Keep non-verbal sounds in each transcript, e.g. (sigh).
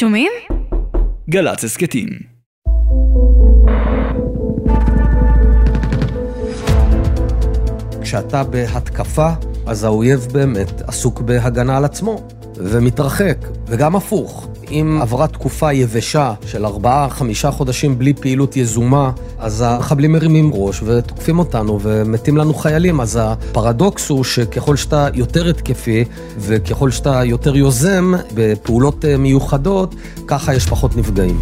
שומעים? גל"צ הסכתים. כשאתה בהתקפה, אז האויב באמת עסוק בהגנה על עצמו, ומתרחק, וגם הפוך. אם עברה תקופה יבשה של ארבעה, חמישה חודשים בלי פעילות יזומה, אז המחבלים מרימים ראש ותוקפים אותנו ומתים לנו חיילים. אז הפרדוקס הוא שככל שאתה יותר התקפי וככל שאתה יותר יוזם בפעולות אה, מיוחדות, ככה יש פחות נפגעים.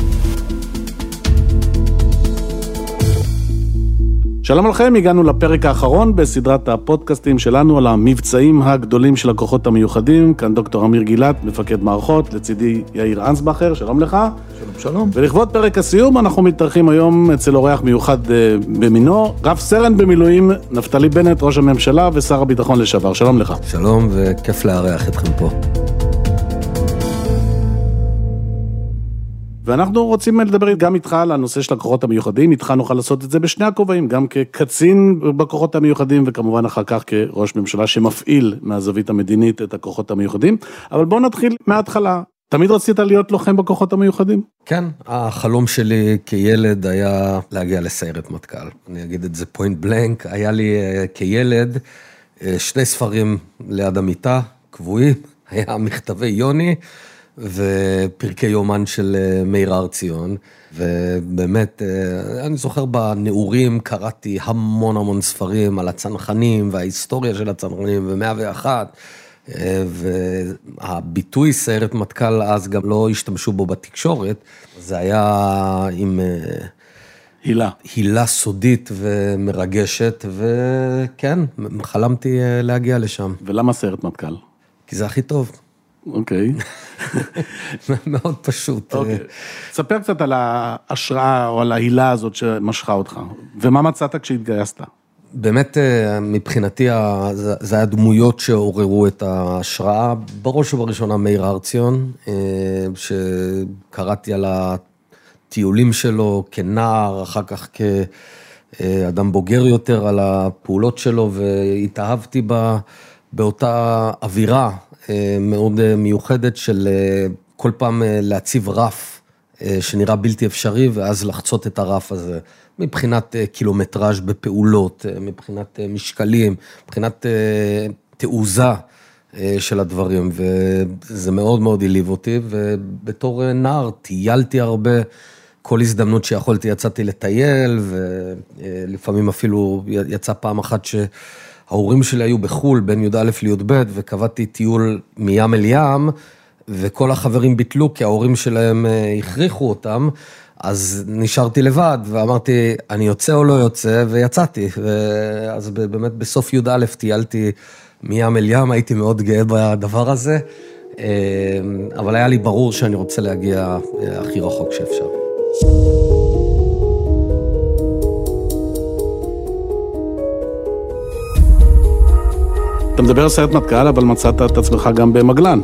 שלום לכם, הגענו לפרק האחרון בסדרת הפודקאסטים שלנו על המבצעים הגדולים של הכוחות המיוחדים. כאן דוקטור אמיר גילת, מפקד מערכות, לצידי יאיר אנסבכר, שלום לך. שלום, שלום. ולכבוד פרק הסיום, אנחנו מתארחים היום אצל אורח מיוחד אה, במינו, רב סרן במילואים, נפתלי בנט, ראש הממשלה ושר הביטחון לשעבר. שלום לך. שלום, וכיף לארח אתכם פה. ואנחנו רוצים לדבר גם איתך על הנושא של הכוחות המיוחדים, איתך נוכל לעשות את זה בשני הכובעים, גם כקצין בכוחות המיוחדים וכמובן אחר כך כראש ממשלה שמפעיל מהזווית המדינית את הכוחות המיוחדים, אבל בואו נתחיל מההתחלה. תמיד רצית להיות לוחם בכוחות המיוחדים? כן, החלום שלי כילד היה להגיע לסיירת מטכ"ל. אני אגיד את זה פוינט בלנק, היה לי אה, כילד אה, שני ספרים ליד המיטה, קבועים, (laughs) היה מכתבי יוני. ופרקי יומן של אה, מאיר הר ציון, ובאמת, אה, אני זוכר בנעורים קראתי המון המון ספרים על הצנחנים וההיסטוריה של הצנחנים ומאה ואחת, אה, והביטוי סיירת מטכ"ל אז גם לא השתמשו בו בתקשורת, זה היה עם... הילה. הילה סודית ומרגשת, וכן, חלמתי להגיע לשם. ולמה סיירת מטכ"ל? כי זה הכי טוב. אוקיי. (laughs) מאוד פשוט. אוקיי. ספר קצת על ההשראה או על ההילה הזאת שמשכה אותך, ומה מצאת כשהתגייסת? באמת, אה, מבחינתי, זה היה דמויות שעוררו את ההשראה. בראש ובראשונה מאיר הרציון, אה, שקראתי על הטיולים שלו כנער, אחר כך כאדם בוגר יותר, על הפעולות שלו, והתאהבתי בה, באותה אווירה אה, מאוד אה, מיוחדת של אה, כל פעם להציב רף שנראה בלתי אפשרי, ואז לחצות את הרף הזה, מבחינת קילומטראז' בפעולות, מבחינת משקלים, מבחינת תעוזה של הדברים, וזה מאוד מאוד העליב אותי, ובתור נער טיילתי הרבה. כל הזדמנות שיכולתי יצאתי לטייל, ולפעמים אפילו יצא פעם אחת ש... ההורים שלי היו בחו"ל בין י"א לי"ב, וקבעתי טיול מים אל ים, וכל החברים ביטלו כי ההורים שלהם אה, הכריחו אותם, אז נשארתי לבד, ואמרתי, אני יוצא או לא יוצא, ויצאתי. אז באמת בסוף י"א טיילתי מים אל ים, הייתי מאוד גאה בדבר הזה, אה, אבל היה לי ברור שאני רוצה להגיע אה, הכי רחוק שאפשר. אתה מדבר על סיירת מטכ"ל, אבל מצאת את עצמך גם במגלן.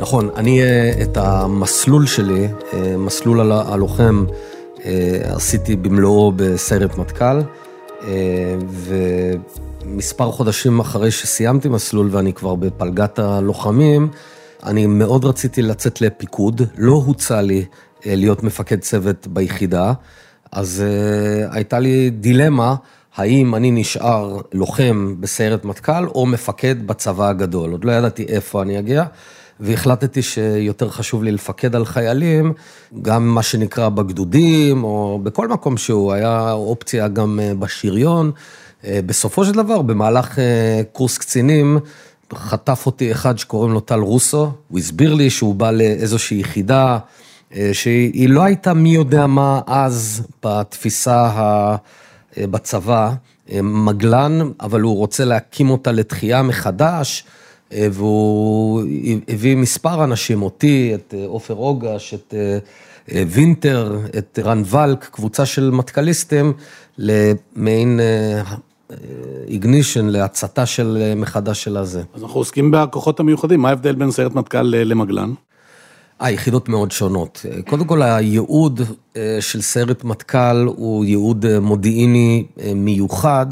נכון, אני אה, את המסלול שלי, אה, מסלול הלוחם, אה, עשיתי במלואו בסיירת מטכ"ל, ומספר חודשים אחרי שסיימתי מסלול ואני כבר בפלגת הלוחמים, אני מאוד רציתי לצאת לפיקוד, לא הוצע לי להיות מפקד צוות ביחידה, אז הייתה לי דילמה. האם אני נשאר לוחם בסיירת מטכ"ל או מפקד בצבא הגדול. עוד לא ידעתי איפה אני אגיע, והחלטתי שיותר חשוב לי לפקד על חיילים, גם מה שנקרא בגדודים, או בכל מקום שהוא, היה אופציה גם אה, בשריון. אה, בסופו של דבר, במהלך אה, קורס קצינים, חטף אותי אחד שקוראים לו טל רוסו, הוא הסביר לי שהוא בא לאיזושהי יחידה, שהיא לא הייתה מי יודע מה אז בתפיסה ה... אה, בצבא, אה, מגלן, אבל הוא רוצה להקים אותה לתחייה מחדש, אה, והוא הביא מספר אנשים, אותי, את עופר אוגש, את וינטר, את רן ולק, קבוצה של מטכליסטים, למעין איגנישן, להצתה של מחדש של הזה. אז אנחנו עוסקים בכוחות המיוחדים, מה ההבדל בין סיירת מטכ"ל למגלן? אה, יחידות מאוד שונות. קודם כל, הייעוד אה, של סיירת מטכ"ל הוא ייעוד אה, מודיעיני אה, מיוחד,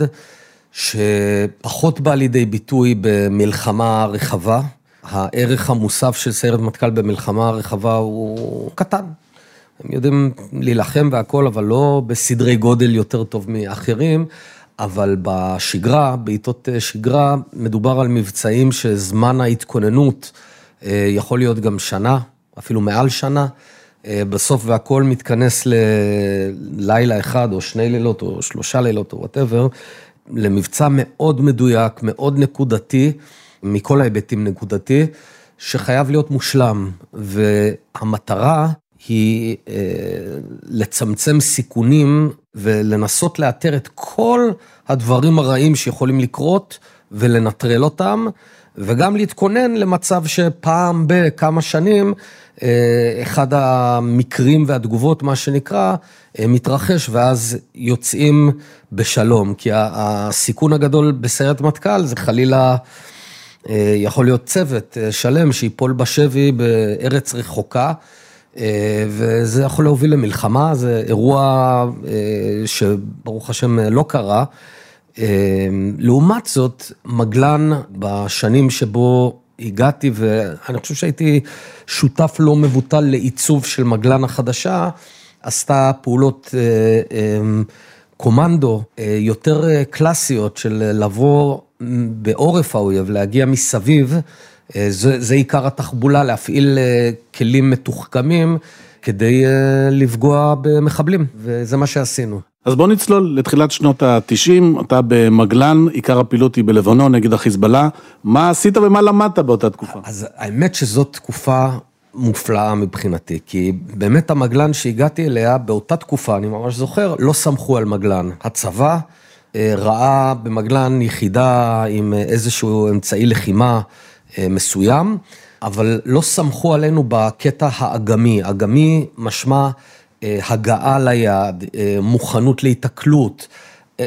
שפחות בא לידי ביטוי במלחמה רחבה. הערך המוסף של סיירת מטכ"ל במלחמה רחבה הוא קטן. הם יודעים להילחם והכל, אבל לא בסדרי גודל יותר טוב מאחרים. אבל בשגרה, בעיתות שגרה, מדובר על מבצעים שזמן ההתכוננות יכול להיות גם שנה, אפילו מעל שנה. אה, בסוף והכל מתכנס ללילה אחד, או שני לילות, או שלושה לילות, או וואטאבר, למבצע מאוד מדויק, מאוד נקודתי, מכל ההיבטים נקודתי, שחייב להיות מושלם. והמטרה היא אה, לצמצם סיכונים ולנסות לאתר את כל הדברים הרעים שיכולים לקרות ולנטרל אותם, וגם להתכונן למצב שפעם בכמה שנים, אחד המקרים והתגובות, מה שנקרא, אה, מתרחש, ואז יוצאים בשלום. כי הסיכון הגדול בסיירת מטכ"ל זה חלילה... יכול להיות צוות שלם שיפול בשבי בארץ רחוקה, אה, וזה יכול להוביל למלחמה, זה אירוע אה, שברוך השם לא קרה. אה, לעומת זאת, מגלן בשנים שבו הגעתי, ואני חושב שהייתי שותף לא מבוטל לעיצוב של מגלן החדשה, עשתה פעולות קומנדו יותר קלאסיות של לבוא בעורף האויב, להגיע מסביב. אה, זה, זה עיקר התחבולה, להפעיל אה, כלים מתוחכמים כדי אה, לפגוע במחבלים, וזה מה שעשינו. אז בוא נצלול לתחילת שנות ה-90, אתה במגלן, עיקר הפעילות היא בלבנון נגד החיזבאללה. מה עשית ומה למדת באותה תקופה? אז האמת שזאת תקופה מופלאה מבחינתי, כי באמת המגלן שהגעתי אליה, באותה תקופה, אני ממש זוכר, לא סמכו על מגלן. הצבא ראה במגלן יחידה עם איזשהו אמצעי לחימה. אה, מסוים, אבל לא סמכו עלינו בקטע האגמי. אגמי משמע אה, הגעה ליעד, אה, מוכנות להיתקלות,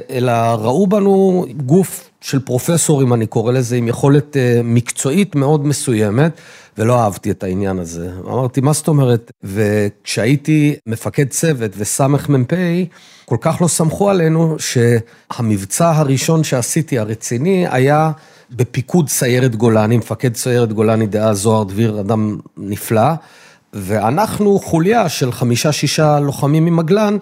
אלא ראו בנו גוף של פרופסורים, אני קורא לזה, עם יכולת מקצועית מאוד מסוימת, ולא אהבתי את העניין הזה. אמרתי, מה זאת אומרת? וכשהייתי מפקד צוות וסמ"פ, כל כך לא סמכו עלינו, שהמבצע הראשון שעשיתי, הרציני, היה... בפיקוד סיירת גולני, מפקד סיירת גולני דאז זוהר דביר, אדם נפלא, ואנחנו חוליה של חמישה-שישה לוחמים ממגלן,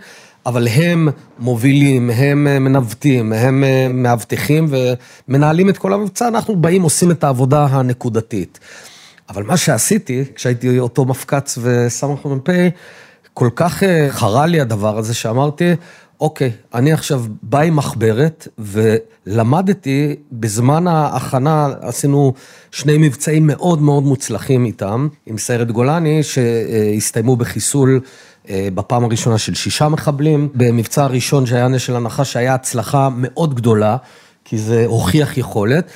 אבל הם מובילים, הם מנווטים, הם מאבטחים ומנהלים את כל המבצע, אנחנו באים, עושים את העבודה הנקודתית. אבל מה שעשיתי, כשהייתי אותו מפקץ וסמ"פ, כל כך אה, חרה לי הדבר הזה שאמרתי, אוקיי, אני עכשיו בא עם מחברת, ולמדתי, בזמן ההכנה עשינו שני מבצעים מאוד מאוד מוצלחים איתם, עם סיירת גולני, שהסתיימו בחיסול אה, בפעם הראשונה של שישה מחבלים. במבצע הראשון שהיה נשל הנחש, שהיה הצלחה מאוד גדולה, כי זה הוכיח יכולת.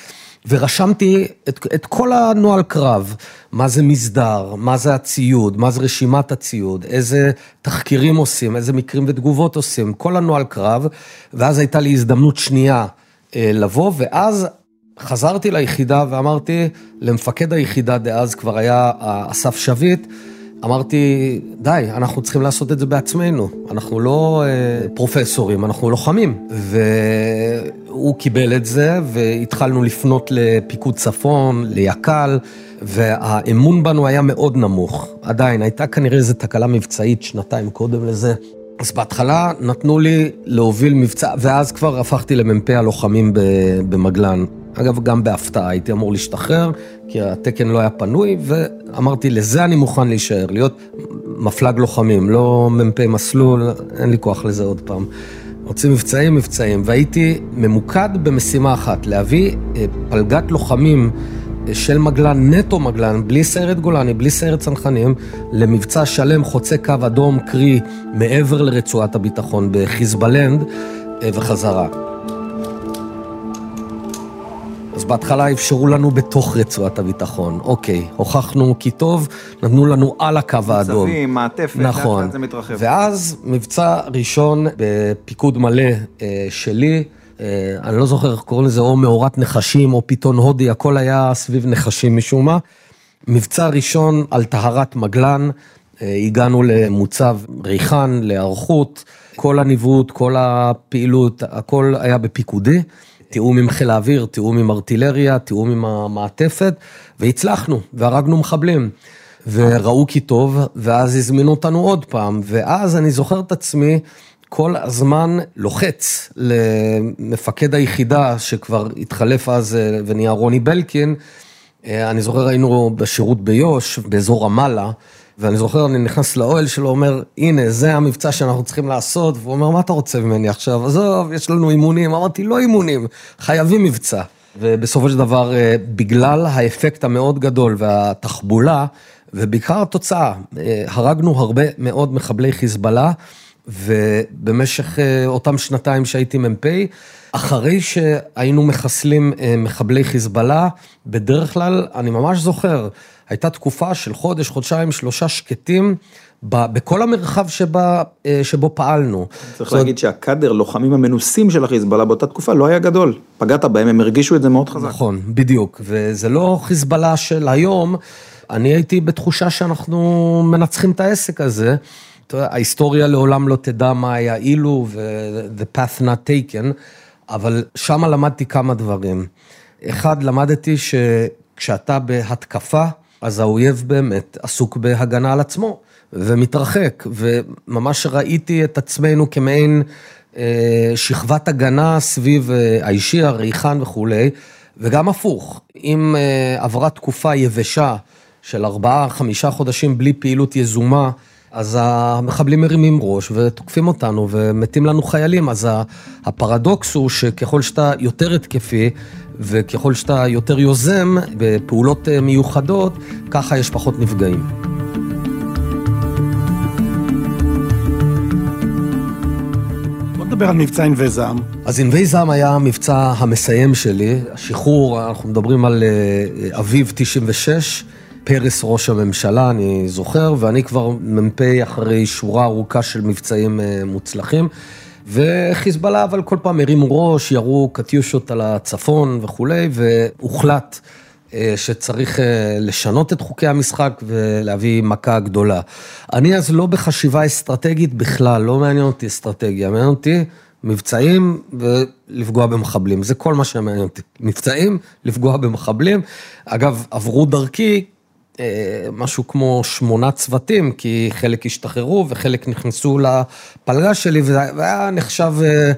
ורשמתי את, את כל הנוהל קרב, מה זה מסדר, מה זה הציוד, מה זה רשימת הציוד, איזה תחקירים עושים, איזה מקרים ותגובות עושים, כל הנוהל קרב, ואז הייתה לי הזדמנות שנייה אה, לבוא, ואז חזרתי ליחידה ואמרתי למפקד היחידה דאז, כבר היה אסף שביט, אמרתי, די, אנחנו צריכים לעשות את זה בעצמנו. אנחנו לא אה, פרופסורים, אנחנו לוחמים. והוא קיבל את זה, והתחלנו לפנות לפיקוד צפון, ליק"ל, והאמון בנו היה מאוד נמוך. עדיין, הייתה כנראה איזו תקלה מבצעית שנתיים קודם לזה. אז בהתחלה נתנו לי להוביל מבצע, ואז כבר הפכתי למ"פ הלוחמים במגלן. אגב, גם בהפתעה, הייתי אמור להשתחרר, כי התקן לא היה פנוי, ואמרתי, לזה אני מוכן להישאר, להיות מפלג לוחמים, לא מ"פ מסלול, אין לי כוח לזה עוד פעם. רוצים מבצעים, מבצעים, והייתי ממוקד במשימה אחת, להביא אה, פלגת לוחמים אה, של מגלן, נטו מגלן, בלי סיירת גולני, בלי סיירת צנחנים, למבצע שלם חוצה קו אדום, קרי מעבר לרצועת הביטחון בחיזבאלנד אה, וחזרה. בהתחלה אפשרו לנו בתוך רצועת הביטחון. אוקיי, הוכחנו כי טוב, נתנו לנו על הקו האדום. מצבים, מעטפת, נכון. לאט זה מתרחב. ואז מבצע ראשון בפיקוד מלא אה, שלי, אה, אני לא זוכר איך קוראים לזה, או מאורת נחשים או פיתון הודי, הכל היה סביב נחשים משום מה. מבצע ראשון על טהרת מגלן, אה, הגענו למוצב ריחן, להיערכות, כל הניווט, כל הפעילות, הכל היה בפיקודי. תיאום עם חיל האוויר, תיאום עם ארטילריה, תיאום עם המעטפת, והצלחנו, והרגנו מחבלים. וראו כי טוב, ואז הזמינו אותנו עוד פעם, ואז אני זוכר את עצמי כל הזמן לוחץ למפקד היחידה, שכבר התחלף אז אה, ונהיה רוני בלקין, אה, אני זוכר היינו בשירות ביו"ש, באזור רמאללה, ואני זוכר, אני נכנס לאוהל שלו, אומר, הנה, זה המבצע שאנחנו צריכים לעשות, והוא אומר, מה אתה רוצה ממני עכשיו? עזוב, יש לנו אימונים. אמרתי, לא אימונים, חייבים מבצע. ובסופו של דבר, אה, בגלל האפקט המאוד גדול והתחבולה, ובעיקר התוצאה, אה, הרגנו הרבה מאוד מחבלי חיזבאללה, ובמשך אה, אותם שנתיים שהייתי מ"פ, אחרי שהיינו מחסלים מחבלי חיזבאללה, בדרך כלל, אני ממש זוכר, הייתה תקופה של חודש, חודשיים, שלושה שקטים. בכל המרחב שבה, אה, שבו פעלנו. צריך זאת... להגיד שהקאדר, לוחמים המנוסים של החיזבאללה באותה תקופה לא היה גדול. פגעת בהם, הם הרגישו את זה מאוד חזק. נכון, בדיוק. וזה לא חיזבאללה של היום, אני הייתי בתחושה שאנחנו מנצחים את העסק הזה. ההיסטוריה לעולם לא תדע מה היה אילו ו-the path not taken, אבל שמה למדתי כמה דברים. אחד, למדתי שכשאתה בהתקפה, אז האויב באמת עסוק בהגנה על עצמו, ומתרחק, וממש ראיתי את עצמנו כמעין אה, שכבת הגנה סביב אה, האישי, הריחן וכולי, וגם הפוך, אם אה, עברה תקופה יבשה של ארבעה, חמישה חודשים בלי פעילות יזומה, אז המחבלים מרימים ראש ותוקפים אותנו ומתים לנו חיילים. אז הפרדוקס הוא שככל שאתה יותר התקפי וככל שאתה יותר יוזם בפעולות אה, מיוחדות, ככה יש פחות נפגעים. נדבר על מבצע ענבי זעם. אז ענבי זעם היה המבצע המסיים שלי. השחרור, אנחנו מדברים על אה, אביב 96. פרס ראש הממשלה, אני זוכר, ואני כבר מ"פ אחרי שורה ארוכה של מבצעים אה, מוצלחים. וחיזבאללה אבל כל פעם הרימו ראש, ירו קטיושות על הצפון וכולי, והוחלט אה, שצריך אה, לשנות את חוקי המשחק ולהביא מכה גדולה. אני אז לא בחשיבה אסטרטגית בכלל, לא מעניין אותי אסטרטגיה, מעניין אותי מבצעים ולפגוע במחבלים, זה כל מה שמעניין אותי. מבצעים, לפגוע במחבלים. אגב, עברו דרכי משהו כמו שמונה צוותים, כי חלק השתחררו וחלק נכנסו לפלגה שלי, וזה היה נחשב אה,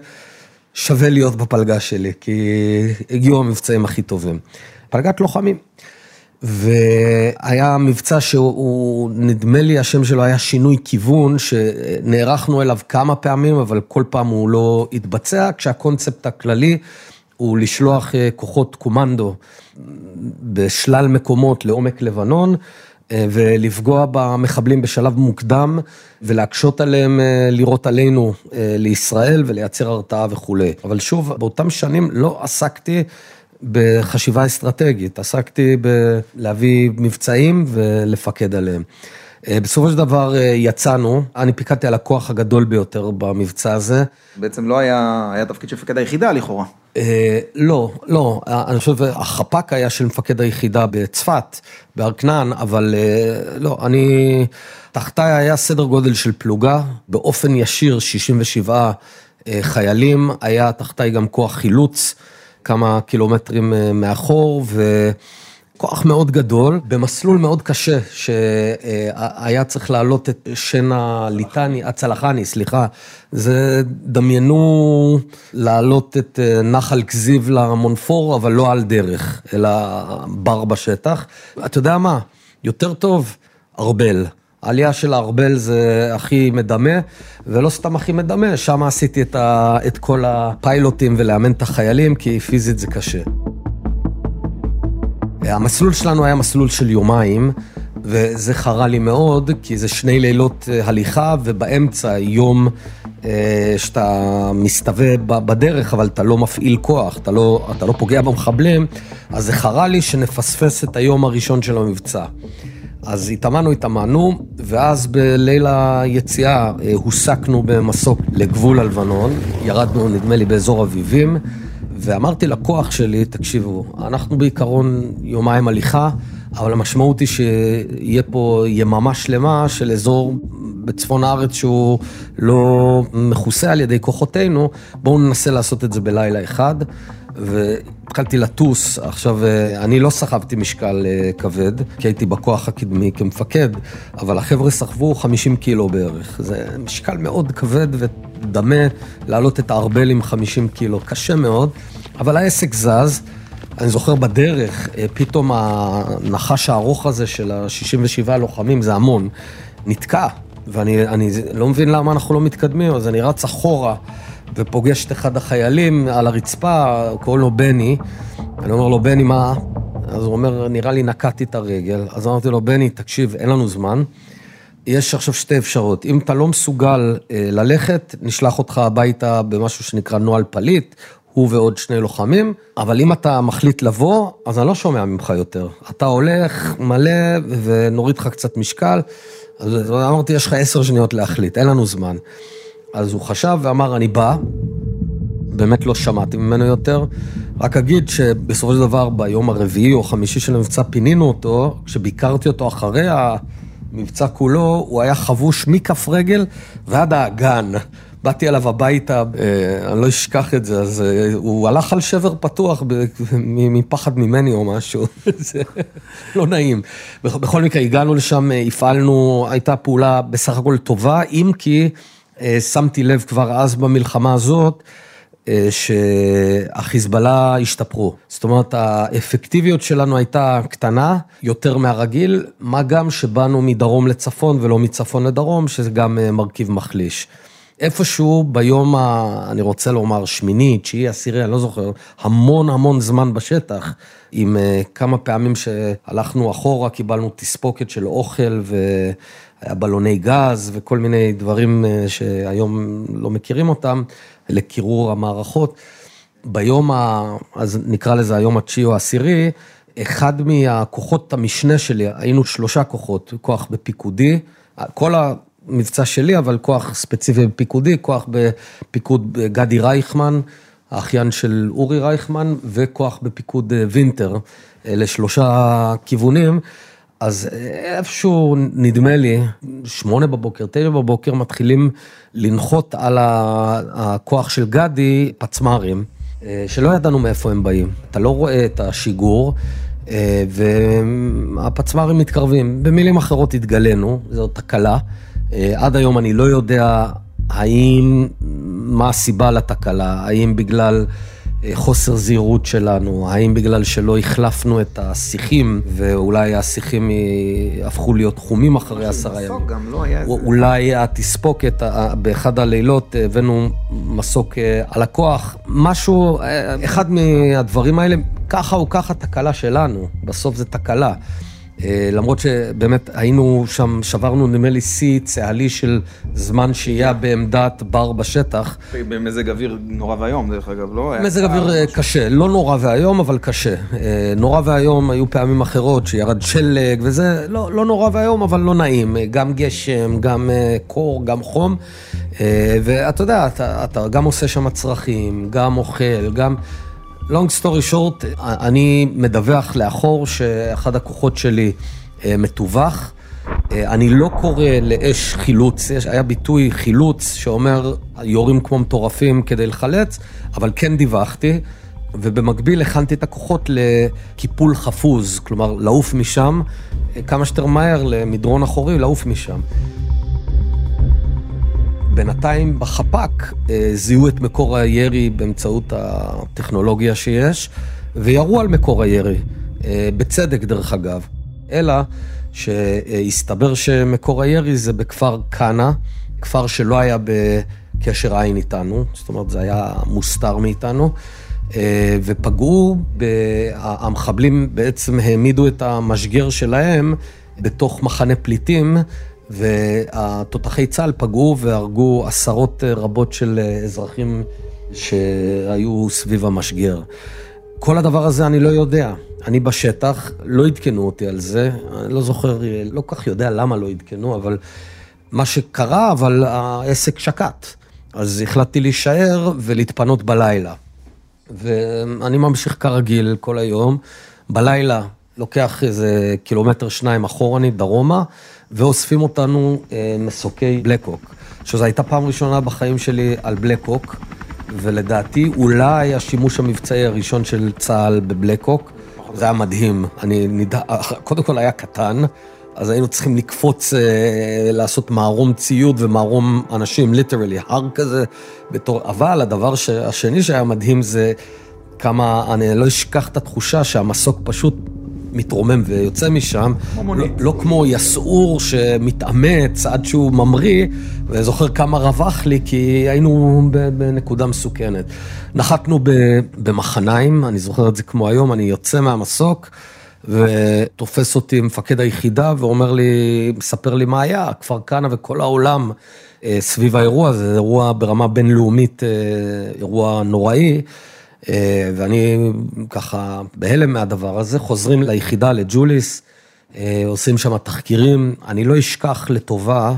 שווה להיות בפלגה שלי, כי הגיעו המבצעים הכי טובים. פלגת לוחמים. והיה מבצע שהוא, נדמה לי, השם שלו היה שינוי כיוון, שנערכנו אליו כמה פעמים, אבל כל פעם הוא לא התבצע, כשהקונספט הכללי הוא לשלוח אה, כוחות קומנדו בשלל מקומות לעומק לבנון, אה, ולפגוע במחבלים בשלב מוקדם, ולהקשות עליהם אה, לירות עלינו לישראל ולייצר הרתעה וכולי. אבל שוב, באותם שנים לא עסקתי בחשיבה אסטרטגית, עסקתי בלהביא מבצעים ולפקד עליהם. בסופו של דבר יצאנו, אני פיקדתי על הכוח הגדול ביותר במבצע הזה. בעצם לא היה, היה תפקיד של מפקד היחידה לכאורה. אה, לא, לא, אני חושב, החפ"ק היה של מפקד היחידה בצפת, בהר כנען, אבל אה, לא, אני, תחתיי היה סדר גודל של פלוגה, באופן ישיר 67 אה, חיילים, היה תחתיי גם כוח חילוץ, כמה קילומטרים מאחור, ו... כוח מאוד גדול, במסלול מאוד קשה, שהיה צריך להעלות את שנה ליטני, הצלחני, סליחה. זה, דמיינו להעלות את אה, נחל כזיב למונפור, אבל לא על דרך, אלא בר בשטח. אתה יודע מה? יותר טוב, ארבל. העלייה של הארבל זה הכי מדמה, ולא סתם הכי מדמה, שם עשיתי את, ה, את כל הפיילוטים ולאמן את החיילים, כי פיזית זה קשה. המסלול שלנו היה מסלול של יומיים, וזה חרה לי מאוד, כי זה שני לילות אה, הליכה, ובאמצע יום אה, שאתה מסתובב בדרך, אבל אתה לא מפעיל כוח, אתה לא, אתה לא פוגע במחבלים, אז זה חרה לי שנפספס את היום הראשון של המבצע. אז התאמנו, התאמנו, ואז בליל היציאה אה, הוסקנו במסוק לגבול הלבנון, ירדנו, נדמה לי, באזור אביבים. ואמרתי לכוח שלי, תקשיבו, אנחנו בעיקרון יומיים הליכה, אבל המשמעות היא שיהיה פה יממה שלמה של אזור בצפון הארץ שהוא לא מכוסה על ידי כוחותינו, בואו ננסה לעשות את זה בלילה אחד. והתחלתי לטוס. עכשיו, אה, אני לא סחבתי משקל אה, כבד, כי הייתי בכוח הקדמי כמפקד, אבל החבר'ה סחבו 50 קילו בערך. זה משקל מאוד כבד ודמה לעלות את הארבל עם 50 קילו, קשה מאוד, אבל העסק זז. אני זוכר בדרך, אה, פתאום הנחש הארוך הזה של ה-67 לוחמים, זה המון, נתקע. ואני אני לא מבין למה אנחנו לא מתקדמים, אז אני רץ אחורה ופוגש את אחד החיילים על הרצפה, קוראים לו בני. אני אומר לו, בני, מה? אז הוא אומר, נראה לי נקעתי את הרגל. אז אמרתי לו, בני, תקשיב, אין לנו זמן. יש עכשיו שתי אפשרות. אם אתה לא מסוגל אה, ללכת, נשלח אותך הביתה במשהו שנקרא נוהל פליט, הוא ועוד שני לוחמים, אבל אם אתה מחליט לבוא, אז אני לא שומע ממך יותר. אתה הולך מלא ונוריד לך קצת משקל. אז אמרתי, יש לך עשר שניות להחליט, אין לנו זמן. אז הוא חשב ואמר, אני בא. באמת לא שמעתי ממנו יותר. רק אגיד שבסופו של דבר, ביום הרביעי או חמישי של המבצע פינינו אותו, כשביקרתי אותו אחרי המבצע כולו, הוא היה חבוש מכף רגל ועד האגן. באתי אליו הביתה, אה, אני לא אשכח את זה, אז אה, הוא הלך על שבר פתוח מפחד ממני או משהו, (laughs) זה לא נעים. בכל מקרה, הגענו לשם, אה, הפעלנו, הייתה פעולה בסך הכל טובה, אם כי שמתי לב כבר אז במלחמה הזאת, שהחיזבאללה השתפרו. זאת אומרת, האפקטיביות שלנו הייתה קטנה, יותר מהרגיל, מה גם שבאנו מדרום לצפון ולא מצפון לדרום, שזה גם מרכיב מחליש. איפשהו ביום, ה, אני רוצה לומר, שמיני, תשיעי, עשירי, אני לא זוכר, המון המון זמן בשטח, עם כמה פעמים שהלכנו אחורה, קיבלנו תספוקת של אוכל והיה בלוני גז וכל מיני דברים uh, שהיום לא מכירים אותם, לקירור המערכות. ביום, ה, אז נקרא לזה היום התשיעי או העשירי, אחד מהכוחות המשנה שלי, היינו שלושה כוחות, כוח בפיקודי, כל ה... מבצע שלי, אבל כוח ספציפי בפיקודי, כוח בפיקוד גדי רייכמן, האחיין של אורי רייכמן, וכוח בפיקוד אה, וינטר, לשלושה כיוונים. אז אה, איפשהו, נדמה לי, שמונה בבוקר, תשע בבוקר, מתחילים לנחות על הכוח של גדי פצמ"רים, אה, שלא ידענו מאיפה הם באים. אתה לא רואה את השיגור, והפצמ"רים מתקרבים. במילים אחרות התגלינו, זו תקלה. אה, עד היום אני לא יודע האם, מה הסיבה לתקלה, האם בגלל אה, חוסר זהירות שלנו, האם בגלל שלא החלפנו את השיחים, ואולי השיחים הפכו להיות חומים אחרי עשרה ימים. גם לא היה איזה... אולי התספוקת, באחד הלילות הבאנו מסוק אה, על הכוח, משהו, אחד מהדברים האלה, ככה או ככה תקלה שלנו, בסוף זה תקלה. אה, למרות שבאמת היינו שם, שברנו נדמה לי שיא צה"לי של זמן שהייה בעמדת בר בשטח. במזג אוויר נורא ואיום, דרך אגב, לא? מזג אוויר אה, קשה, לא נורא ואיום, אבל קשה. אה, נורא ואיום היו פעמים אחרות שירד שלג וזה, לא, לא נורא ואיום, אבל לא נעים. גם גשם, גם קור, גם חום. ואתה יודע, אתה, אתה גם עושה שם צרכים, גם אוכל, גם... long story short, אני מדווח לאחור שאחד הכוחות שלי אה, מטווח. אה, אני לא קורא לאש חילוץ, היה ביטוי חילוץ שאומר יורים כמו מטורפים כדי לחלץ, אבל כן דיווחתי, ובמקביל הכנתי את הכוחות לקיפול חפוז, כלומר לעוף משם אה, כמה שיותר מהר למדרון אחורי, לעוף משם. בינתיים בחפ"ק אה, זיהו את מקור הירי באמצעות הטכנולוגיה שיש, וירו על מקור הירי, אה, בצדק דרך אגב. אלא שהסתבר שמקור הירי זה בכפר כנא, כפר שלא היה בקשר עין איתנו, זאת אומרת זה היה מוסתר מאיתנו, אה, ופגעו, המחבלים בעצם העמידו את המשגר שלהם בתוך מחנה פליטים. והתותחי צה"ל פגעו והרגו עשרות רבות של אזרחים שהיו סביב המשגר. כל הדבר הזה אני לא יודע. אני בשטח, לא עדכנו אותי על זה, אני לא זוכר, לא כל כך יודע למה לא עדכנו, אבל מה שקרה, אבל העסק שקט. אז החלטתי להישאר ולהתפנות בלילה. ואני ממשיך כרגיל כל היום. בלילה לוקח איזה קילומטר שניים אחורנית, דרומה, ואוספים אותנו אה, מסוקי בלקהוק. שזו הייתה פעם ראשונה בחיים שלי על בלקהוק, ולדעתי אולי השימוש המבצעי הראשון של צה"ל בבלקהוק, זה היה מדהים. אני נדע... קודם כל היה קטן, אז היינו צריכים לקפוץ, אה, לעשות מערום ציוד ומערום אנשים, ליטרלי, הר כזה, בתור... אבל הדבר ש... השני שהיה מדהים זה כמה, אני לא אשכח את התחושה שהמסוק פשוט מתרומם ויוצא משם, לא, לא כמו יסעור שמתאמץ עד שהוא ממריא, וזוכר כמה רווח לי, כי היינו בנקודה מסוכנת. נחתנו במחניים, אני זוכר את זה כמו היום, אני יוצא מהמסוק, ותופס אותי מפקד היחידה ואומר לי, מספר לי מה היה, כפר כנא וכל העולם אה, סביב האירוע, זה אירוע ברמה בינלאומית, אה, אירוע נוראי. אה, ואני ככה בהלם מהדבר הזה, חוזרים ליחידה, לג'וליס, אה, עושים שם תחקירים. אני לא אשכח לטובה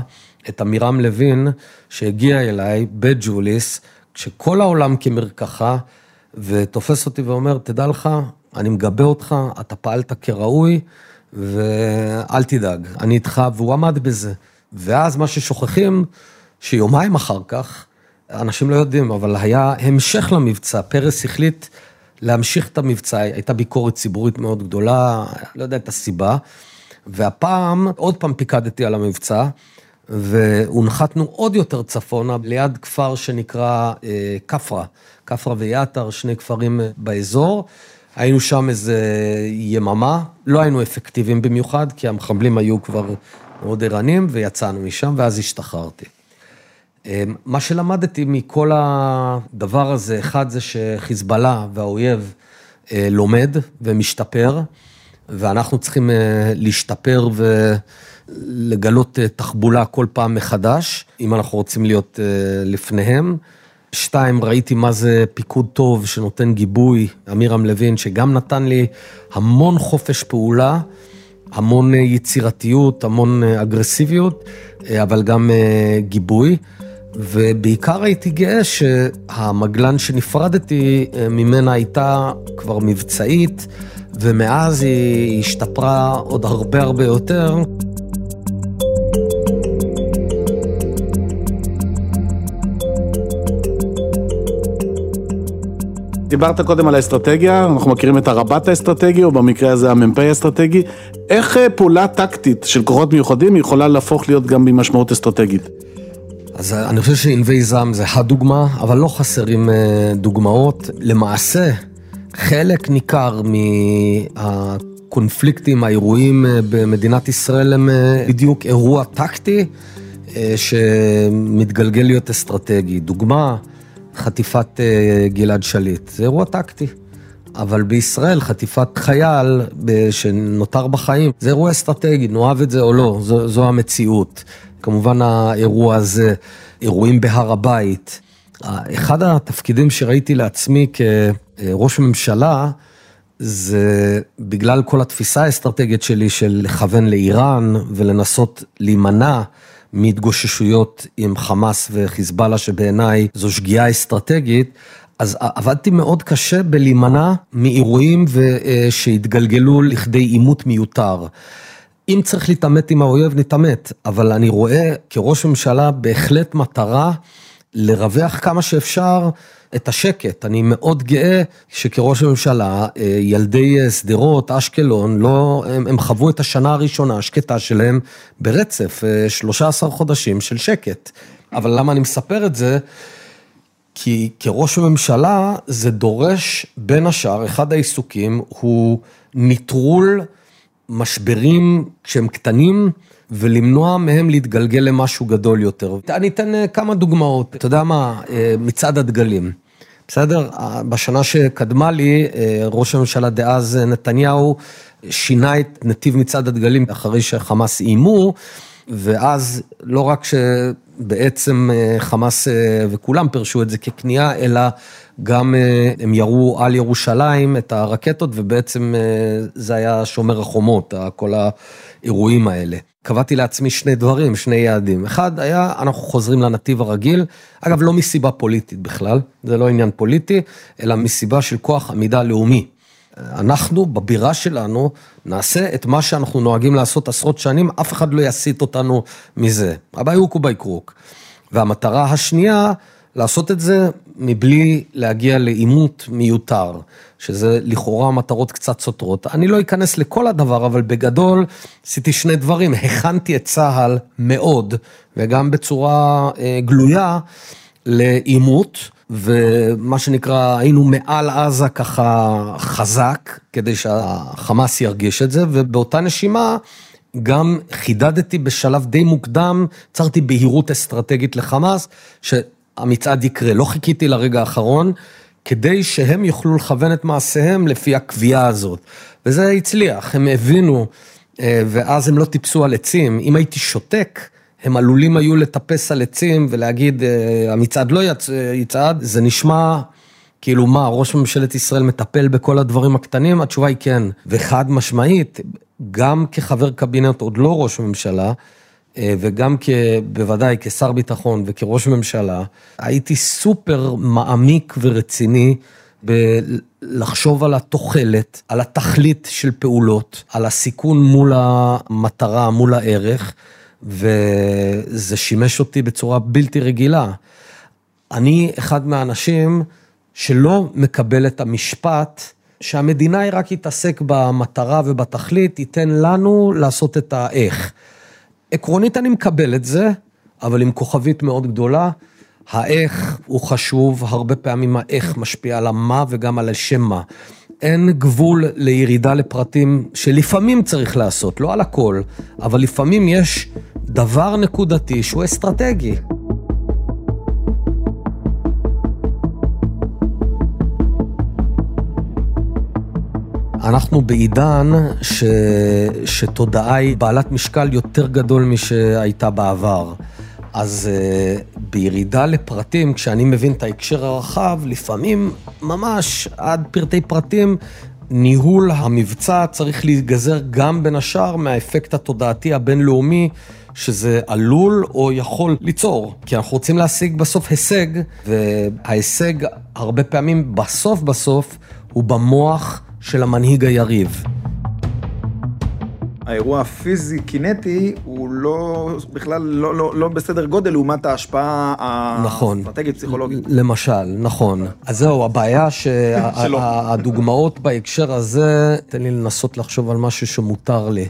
את עמירם לוין, שהגיע אליי בג'וליס, כשכל העולם כמרקחה, ותופס אותי ואומר, תדע לך, אני מגבה אותך, אתה פעלת כראוי, ואל תדאג, אני איתך, והוא עמד בזה. ואז מה ששוכחים, שיומיים אחר כך, אנשים לא יודעים, אבל היה המשך למבצע. פרס החליט להמשיך את המבצע, הייתה ביקורת ציבורית מאוד גדולה, לא יודע את הסיבה. והפעם, עוד פעם פיקדתי על המבצע, והונחתנו עוד יותר צפונה, ליד כפר שנקרא אה, כפרה, כפרה ויעתר, שני כפרים אה, באזור. היינו שם איזה יממה, לא היינו אפקטיביים במיוחד, כי המחבלים היו כבר מאוד ערניים, ויצאנו משם, ואז השתחררתי. אמ, מה שלמדתי מכל הדבר הזה, אחד זה שחיזבאללה והאויב אה, לומד ומשתפר, ואנחנו צריכים אה, להשתפר ולגלות אה, תחבולה כל פעם מחדש, אם אנחנו רוצים להיות לפניהם. שתיים, ראיתי מה זה פיקוד טוב שנותן גיבוי, אמירם לוין, שגם נתן לי המון חופש פעולה, המון יצירתיות, המון אגרסיביות, אבל גם גיבוי. ובעיקר הייתי גאה שהמגלן שנפרדתי אה, ממנה הייתה כבר מבצעית, ומאז היא השתפרה עוד הרבה הרבה יותר. דיברת קודם על האסטרטגיה, אנחנו מכירים את הרב"ט האסטרטגי, או במקרה הזה המ"פ האסטרטגי. איך אה, פעולה טקטית של כוחות מיוחדים יכולה להפוך להיות גם במשמעות אסטרטגית? אז אני חושב שענבי זעם זה הדוגמה, אבל לא חסרים אה, דוגמאות. למעשה, חלק ניכר מהקונפליקטים, האירועים אה, במדינת ישראל הם אה, בדיוק אירוע טקטי שמתגלגל להיות אסטרטגי. דוגמה, חטיפת גלעד שליט, זה אירוע טקטי. אבל בישראל חטיפת חייל שנותר בחיים, זה אירוע אסטרטגי, נאהב את זה או לא, זו, זו המציאות. כמובן האירוע הזה, אירועים בהר הבית. אחד התפקידים שראיתי לעצמי כראש ממשלה, זה בגלל כל התפיסה האסטרטגית שלי של לכוון לאיראן ולנסות להימנע מהתגוששויות עם חמאס וחיזבאללה, שבעיניי זו שגיאה אסטרטגית, אז עבדתי מאוד קשה בלהימנע מאירועים אה, שהתגלגלו לכדי עימות מיותר. אם צריך להתעמת עם האויב, נתעמת, אבל אני רואה כראש ממשלה בהחלט מטרה לרווח כמה שאפשר את השקט. אני מאוד גאה שכראש ממשלה, אה, ילדי אה, שדרות, אשקלון, לא, הם, הם חוו את השנה הראשונה השקטה שלהם ברצף, 13 אה, חודשים של שקט. אבל למה אני מספר את זה? כי כראש ממשלה זה דורש, בין השאר, אחד העיסוקים הוא נטרול משברים כשהם קטנים, ולמנוע מהם להתגלגל למשהו גדול יותר. אני אתן אה, כמה דוגמאות. אתה יודע מה, אה, מצעד הדגלים. בסדר? בשנה שקדמה לי, אה, ראש הממשלה דאז נתניהו שינה את נתיב מצעד הדגלים אחרי שחמאס איימו, ואז לא רק שבעצם חמאס וכולם פירשו את זה ככניעה, אלא גם אה, הם ירו על ירושלים את הרקטות, ובעצם אה, זה היה שומר החומות, כל האירועים האלה. קבעתי לעצמי שני דברים, שני יעדים. אחד היה, אנחנו חוזרים לנתיב הרגיל, אגב, לא מסיבה פוליטית בכלל, זה לא עניין פוליטי, אלא מסיבה של כוח עמידה לאומי. אנחנו, בבירה שלנו, נעשה את מה שאנחנו נוהגים לעשות עשרות שנים, אף אחד לא יסיט אותנו מזה. אביי הוקו ביי קרוק. והמטרה השנייה, לעשות את זה מבלי להגיע לעימות מיותר, שזה לכאורה מטרות קצת סותרות. אני לא אכנס לכל הדבר, אבל בגדול עשיתי שני דברים. הכנתי את צה"ל מאוד, וגם בצורה אה, גלויה, לעימות. ומה שנקרא, היינו מעל עזה ככה חזק, כדי שהחמאס ירגיש את זה, ובאותה נשימה גם חידדתי בשלב די מוקדם, יצרתי בהירות אסטרטגית לחמאס, שהמצעד יקרה. לא חיכיתי לרגע האחרון, כדי שהם יוכלו לכוון את מעשיהם לפי הקביעה הזאת. וזה הצליח, הם הבינו, אה, ואז הם לא טיפסו על עצים. אם הייתי שותק, הם עלולים היו לטפס על עצים ולהגיד, אה, המצעד לא יצ... יצעד, זה נשמע כאילו מה, ראש ממשלת ישראל מטפל בכל הדברים הקטנים? התשובה היא כן, וחד משמעית, גם כחבר קבינט, עוד לא ראש ממשלה, אה, וגם בוודאי כשר ביטחון וכראש ממשלה, הייתי סופר מעמיק ורציני בלחשוב על התוחלת, על התכלית של פעולות, על הסיכון מול המטרה, מול הערך. וזה שימש אותי בצורה בלתי רגילה. אני אחד מהאנשים שלא מקבל את המשפט שהמדינה היא רק יתעסק במטרה ובתכלית, תיתן לנו לעשות את האיך. עקרונית אני מקבל את זה, אבל עם כוכבית מאוד גדולה. האיך הוא חשוב, הרבה פעמים האיך משפיע על המה וגם על השם מה. אין גבול לירידה לפרטים שלפעמים צריך לעשות, לא על הכל, אבל לפעמים יש דבר נקודתי שהוא אסטרטגי. אנחנו בעידן ש... שתודעה היא בעלת משקל יותר גדול משהייתה בעבר. אז uh, בירידה לפרטים, כשאני מבין את ההקשר הרחב, לפעמים ממש עד פרטי פרטים, ניהול המבצע צריך להיגזר גם בין השאר מהאפקט התודעתי הבינלאומי שזה עלול או יכול ליצור. כי אנחנו רוצים להשיג בסוף הישג, וההישג הרבה פעמים בסוף בסוף הוא במוח של המנהיג היריב. האירוע הפיזי-קינטי הוא לא, בכלל לא, לא, לא בסדר גודל לעומת ההשפעה נכון. האסטרטגית-פסיכולוגית. למשל, נכון. אז זהו, הבעיה שהדוגמאות בהקשר הזה, תן לי לנסות לחשוב על משהו שמותר לי.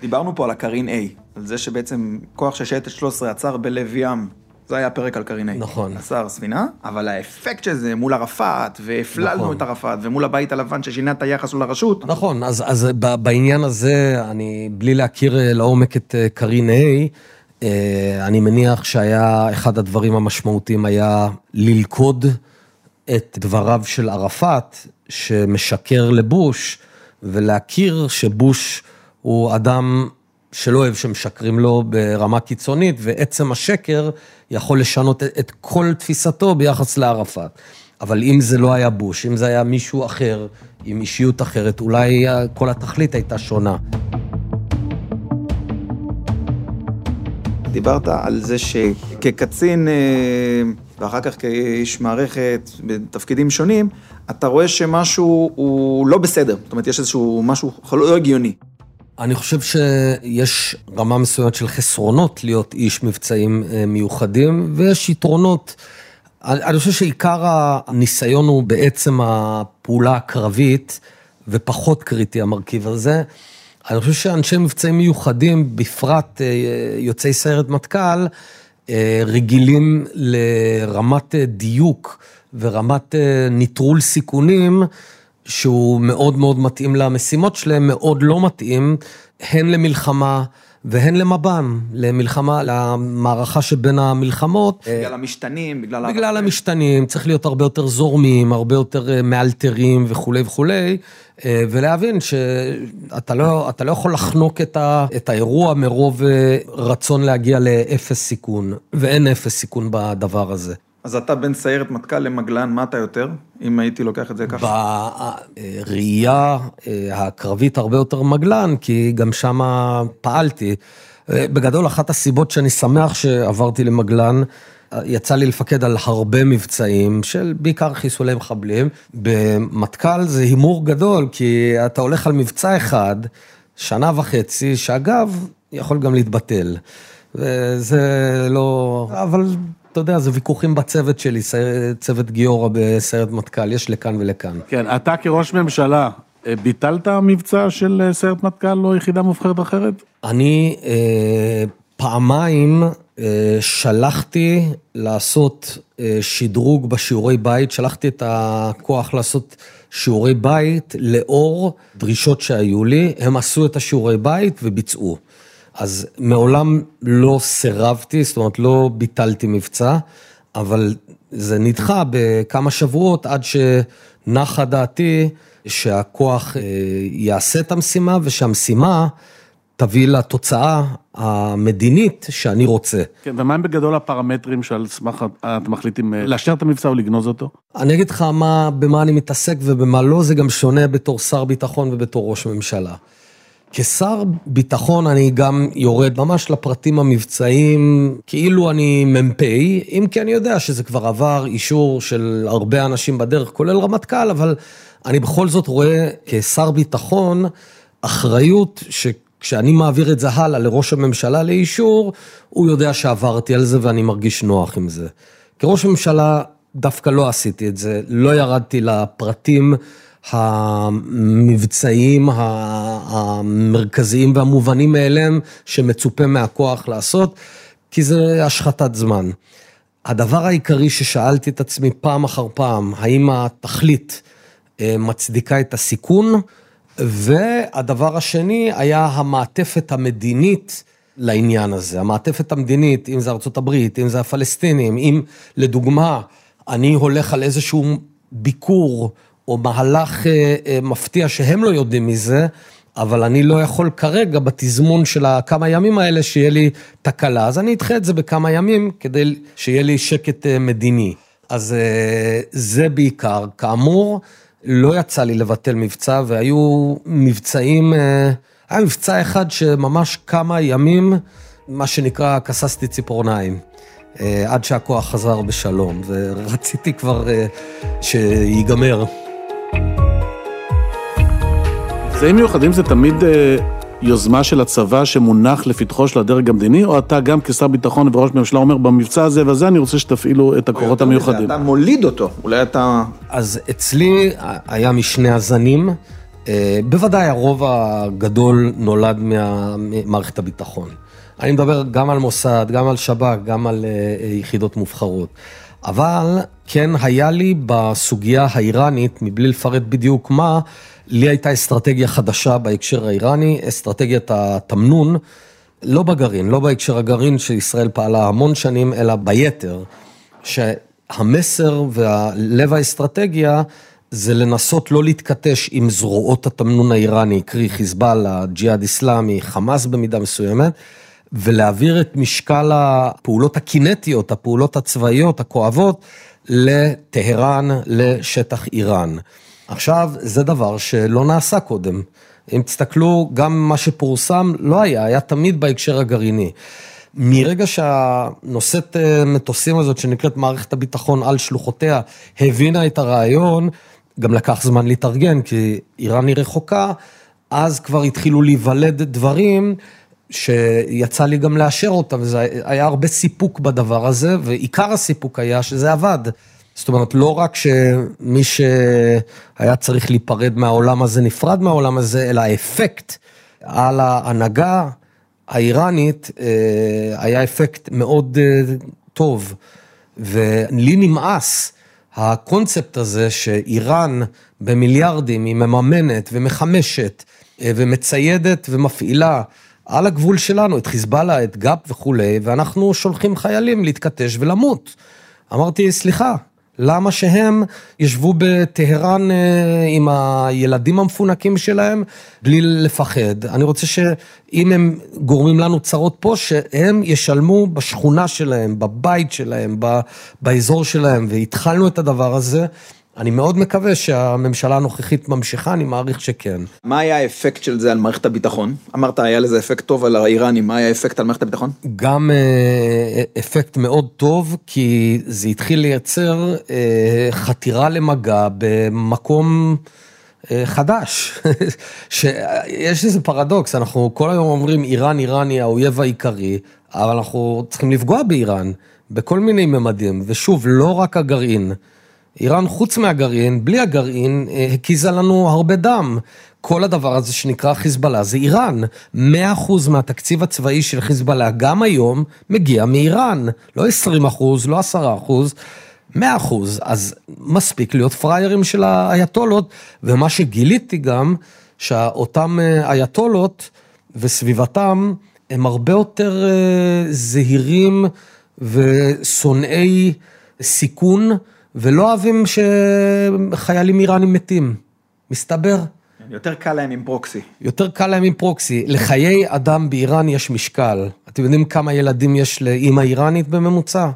דיברנו פה על הקרין A, על זה שבעצם כוח של שייטת 13 עצר בלב ים. זה היה פרק על קרין A. נכון. עצר ספינה, אבל האפקט של זה מול ערפאת, והפללנו נכון. את ערפאת, ומול הבית הלבן ששינה את היחס לו לרשות. נכון, אז, אז בעניין הזה, אני, בלי להכיר אה, לעומק את אה, קרין A, אה, אני מניח שהיה, אחד הדברים המשמעותיים היה ללכוד את דבריו של ערפאת, שמשקר לבוש, ולהכיר שבוש... הוא אדם שלא אוהב שמשקרים לו ברמה קיצונית, ועצם השקר יכול לשנות את כל תפיסתו ביחס לערפאת. אבל אם זה לא היה בוש, אם זה היה מישהו אחר, עם אישיות אחרת, אולי כל התכלית הייתה שונה. דיברת על זה שכקצין, אה, ואחר כך כאיש מערכת, בתפקידים שונים, אתה רואה שמשהו הוא לא בסדר. זאת אומרת, יש איזשהו משהו לא הגיוני. אני חושב שיש רמה מסוימת של חסרונות להיות איש מבצעים אה, מיוחדים, ויש יתרונות. אני חושב שעיקר הניסיון הוא בעצם הפעולה הקרבית, ופחות קריטי המרכיב הזה. אני חושב שאנשי מבצעים מיוחדים, בפרט אה, יוצאי סיירת מטכ"ל, אה, רגילים לרמת דיוק ורמת נטרול סיכונים. שהוא מאוד מאוד מתאים למשימות שלהם, מאוד לא מתאים, הן למלחמה והן למב"ם, למלחמה, למערכה שבין המלחמות. בגלל המשתנים, בגלל... בגלל המשתנים, צריך להיות הרבה יותר זורמים, הרבה יותר אה, מאלתרים וכולי וכולי, אה, ולהבין שאתה לא, לא יכול לחנוק את, ה, את האירוע מרוב אה, רצון להגיע לאפס סיכון, ואין אפס סיכון בדבר הזה. אז אתה בין סיירת מטכ"ל למגלן, מה אתה יותר, אם הייתי לוקח את זה ככה? בראייה אה, הקרבית הרבה יותר מגלן, כי גם שם פעלתי. אה, בגדול, אחת הסיבות שאני שמח שעברתי למגלן, אה, יצא לי לפקד על הרבה מבצעים של בעיקר חיסולי מחבלים. במטכ"ל זה הימור גדול, כי אתה הולך על מבצע אחד, שנה וחצי, שאגב, יכול גם להתבטל. וזה לא... אבל אתה יודע, זה ויכוחים בצוות שלי, צוות גיורא בסיירת מטכ"ל, יש לכאן ולכאן. כן, אתה כראש ממשלה, אה, ביטלת מבצע של אה, סיירת מטכ"ל או יחידה מובחרת אחרת? אני אה, פעמיים אה, שלחתי לעשות אה, שדרוג בשיעורי בית, שלחתי את הכוח לעשות שיעורי בית לאור דרישות שהיו לי, הם עשו את השיעורי בית וביצעו. אז מעולם לא סירבתי, זאת אומרת לא ביטלתי מבצע, אבל זה נדחה בכמה שבועות עד שנחה דעתי שהכוח אה, יעשה את המשימה ושהמשימה תביא לתוצאה המדינית שאני רוצה. כן, ומה הם בגדול הפרמטרים שעל סמך אתם מחליטים אה, לאשר את המבצע או לגנוז אותו? אני אגיד לך מה, במה אני מתעסק ובמה לא, זה גם שונה בתור שר ביטחון ובתור ראש ממשלה. כשר ביטחון אני גם יורד ממש לפרטים המבצעיים, כאילו אני מ"פ, אם כי אני יודע שזה כבר עבר אישור של הרבה אנשים בדרך, כולל רמטכ"ל, אבל אני בכל זאת רואה כשר ביטחון אחריות שכשאני מעביר את זה הלאה לראש הממשלה לאישור, הוא יודע שעברתי על זה ואני מרגיש נוח עם זה. כראש ממשלה דווקא לא עשיתי את זה, לא ירדתי לפרטים המבצעיים המרכזיים והמובנים מאליהם שמצופה מהכוח לעשות, כי זה השחתת זמן. הדבר העיקרי ששאלתי את עצמי פעם אחר פעם, האם התכלית אה, מצדיקה את הסיכון, והדבר השני היה המעטפת המדינית לעניין הזה. המעטפת המדינית, אם זה ארצות הברית, אם זה הפלסטינים, אם לדוגמה, אני הולך על איזשהו ביקור או מהלך אה, אה, מפתיע שהם לא יודעים מזה, אבל אני לא יכול כרגע בתזמון של הכמה ימים האלה שיהיה לי תקלה, אז אני אדחה את זה בכמה ימים כדי שיהיה לי שקט אה, מדיני. אז זה בעיקר. כאמור, לא יצא לי לבטל מבצע, והיו מבצעים, היה מבצע אחד שממש כמה ימים, מה שנקרא, כססתי ציפורניים. עד שהכוח חזר בשלום, ורציתי כבר שיגמר. מבצעים מיוחדים זה תמיד אה, יוזמה של הצבא שמונח לפתחו של הדרג המדיני, או אתה גם כשר ביטחון וראש ממשלה אומר, במבצע הזה והזה אני רוצה שתפעילו את הכוחות המיוחדים. אתה מוליד אותו, אולי אתה... אז אצלי היה משני הזנים, אה, בוודאי הרוב הגדול נולד ממערכת הביטחון. אני מדבר גם על מוסד, גם על שב"כ, גם על אה, יחידות מובחרות. אבל כן היה לי בסוגיה האיראנית, מבלי לפרט בדיוק מה, לי הייתה אסטרטגיה חדשה בהקשר האיראני, אסטרטגיית התמנון, לא בגרעין, לא בהקשר הגרעין שישראל פעלה המון שנים, אלא ביתר, שהמסר והלב האסטרטגיה זה לנסות לא להתכתש עם זרועות התמנון האיראני, קרי חיזבאללה, ג'יהאד איסלאמי, חמאס במידה מסוימת, ולהעביר את משקל הפעולות הקינטיות, הפעולות הצבאיות, הכואבות, לטהרן, לשטח איראן. עכשיו, זה דבר שלא נעשה קודם. אם תסתכלו, גם מה שפורסם לא היה, היה תמיד בהקשר הגרעיני. מרגע שהנושאת אה, מטוסים הזאת, שנקראת מערכת הביטחון על שלוחותיה, הבינה את הרעיון, גם לקח זמן להתארגן, כי איראן היא רחוקה, אז כבר התחילו להיוולד דברים שיצא לי גם לאשר אותם, וזה היה הרבה סיפוק בדבר הזה, ועיקר הסיפוק היה שזה עבד. זאת אומרת, לא רק שמי שהיה צריך להיפרד מהעולם הזה נפרד מהעולם הזה, אלא האפקט על ההנהגה האיראנית אה, היה אפקט מאוד אה, טוב. ולי נמאס הקונספט הזה שאיראן במיליארדים היא מממנת ומחמשת אה, ומציידת ומפעילה על הגבול שלנו את חיזבאללה, את גאפ וכולי, ואנחנו שולחים חיילים להתכתש ולמות. אמרתי, סליחה, למה שהם ישבו בטהרן אה, עם הילדים המפונקים שלהם בלי לפחד? אני רוצה שאם הם גורמים לנו צרות פה, שהם ישלמו בשכונה שלהם, בבית שלהם, באזור שלהם, והתחלנו את הדבר הזה. אני מאוד מקווה שהממשלה הנוכחית ממשיכה, אני מעריך שכן. מה היה האפקט של זה על מערכת הביטחון? אמרת, היה לזה אפקט טוב על האיראנים, מה היה האפקט על מערכת הביטחון? גם אה, אפקט מאוד טוב, כי זה התחיל לייצר אה, חתירה למגע במקום אה, חדש. (laughs) שיש איזה פרדוקס, אנחנו כל היום אומרים איראן, איראן היא האויב העיקרי, אבל אנחנו צריכים לפגוע באיראן בכל מיני ממדים, ושוב, לא רק הגרעין. איראן, חוץ מהגרעין, בלי הגרעין, אה, הקיזה לנו הרבה דם. כל הדבר הזה שנקרא חיזבאללה זה איראן. 100% מהתקציב הצבאי של חיזבאללה, גם היום, מגיע מאיראן. לא 20%, לא 10%. 100 אחוז, אז מספיק להיות פראיירים של האייתולות, ומה שגיליתי גם, שאותם אה, אייתולות וסביבתם, הם הרבה יותר אה, זהירים ושונאי סיכון, ולא אוהבים שחיילים איראנים מתים. מסתבר. יותר קל להם עם פרוקסי. יותר קל להם עם פרוקסי. לחיי אדם באיראן יש משקל. אתם יודעים כמה ילדים יש לאימא איראנית בממוצע?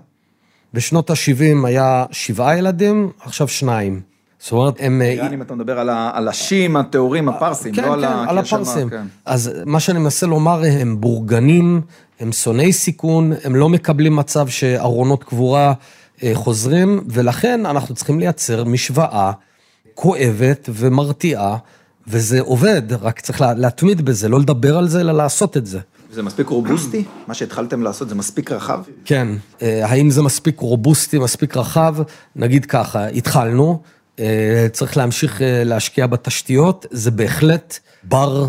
בשנות ה-70 היה שבעה ילדים, עכשיו שניים. זאת אומרת, הם... אה, איראנים, אתה מדבר על השיעים הטהורים, הפרסים, כן, לא כן, על על הפרסים. כן. אז מה שאני מנסה לומר, הם בורגנים, הם שונאי סיכון, הם לא מקבלים מצב שארונות קבורה חוזרים, ולכן אנחנו צריכים לייצר משוואה כואבת ומרתיעה, וזה עובד, רק צריך להתמיד בזה, לא לדבר על זה, אלא לעשות את זה. זה מספיק רובוסטי? מה שהתחלתם לעשות זה מספיק רחב? כן, אה, האם זה מספיק רובוסטי, מספיק רחב? נגיד ככה, התחלנו, אה, צריך להמשיך אה, להשקיע בתשתיות, זה בהחלט בר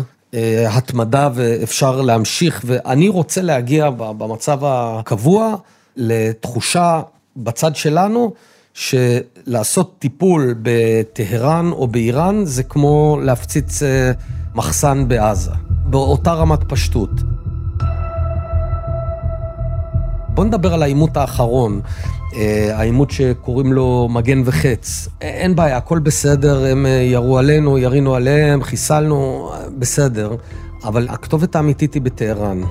התמדה ואפשר להמשיך, ואני רוצה להגיע במצב הקבוע לתחושה בצד שלנו, שלעשות טיפול בטהרן או באיראן זה כמו להפציץ מחסן בעזה, באותה רמת פשטות. בוא נדבר על העימות האחרון, אה, העימות שקוראים לו מגן וחץ. אין בעיה, הכל בסדר, הם אה, ירו עלינו, ירינו עליהם, חיסלנו, בסדר. אבל הכתובת האמיתית היא בטהרן.